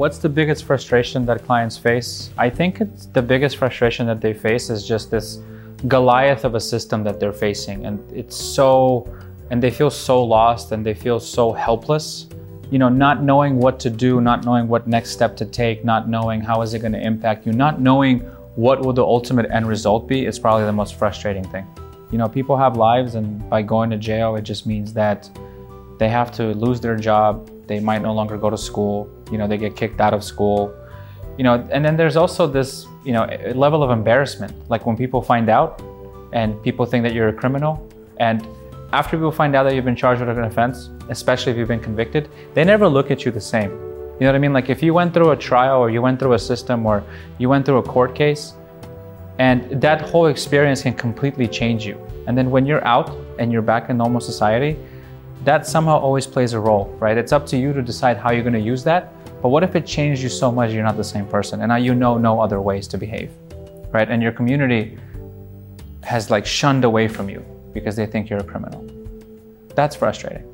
What's the biggest frustration that clients face? I think it's the biggest frustration that they face is just this Goliath of a system that they're facing. And it's so, and they feel so lost and they feel so helpless. You know, not knowing what to do, not knowing what next step to take, not knowing how is it going to impact you, not knowing what will the ultimate end result be is probably the most frustrating thing. You know, people have lives, and by going to jail, it just means that they have to lose their job, they might no longer go to school you know they get kicked out of school. You know and then there's also this you know level of embarrassment. Like when people find out and people think that you're a criminal and after people find out that you've been charged with an offense especially if you've been convicted they never look at you the same. You know what i mean? Like if you went through a trial or you went through a system or you went through a court case and that whole experience can completely change you. And then when you're out and you're back in normal society that somehow always plays a role, right? It's up to you to decide how you're going to use that. But what if it changed you so much you're not the same person and now you know no other ways to behave, right? And your community has like shunned away from you because they think you're a criminal. That's frustrating.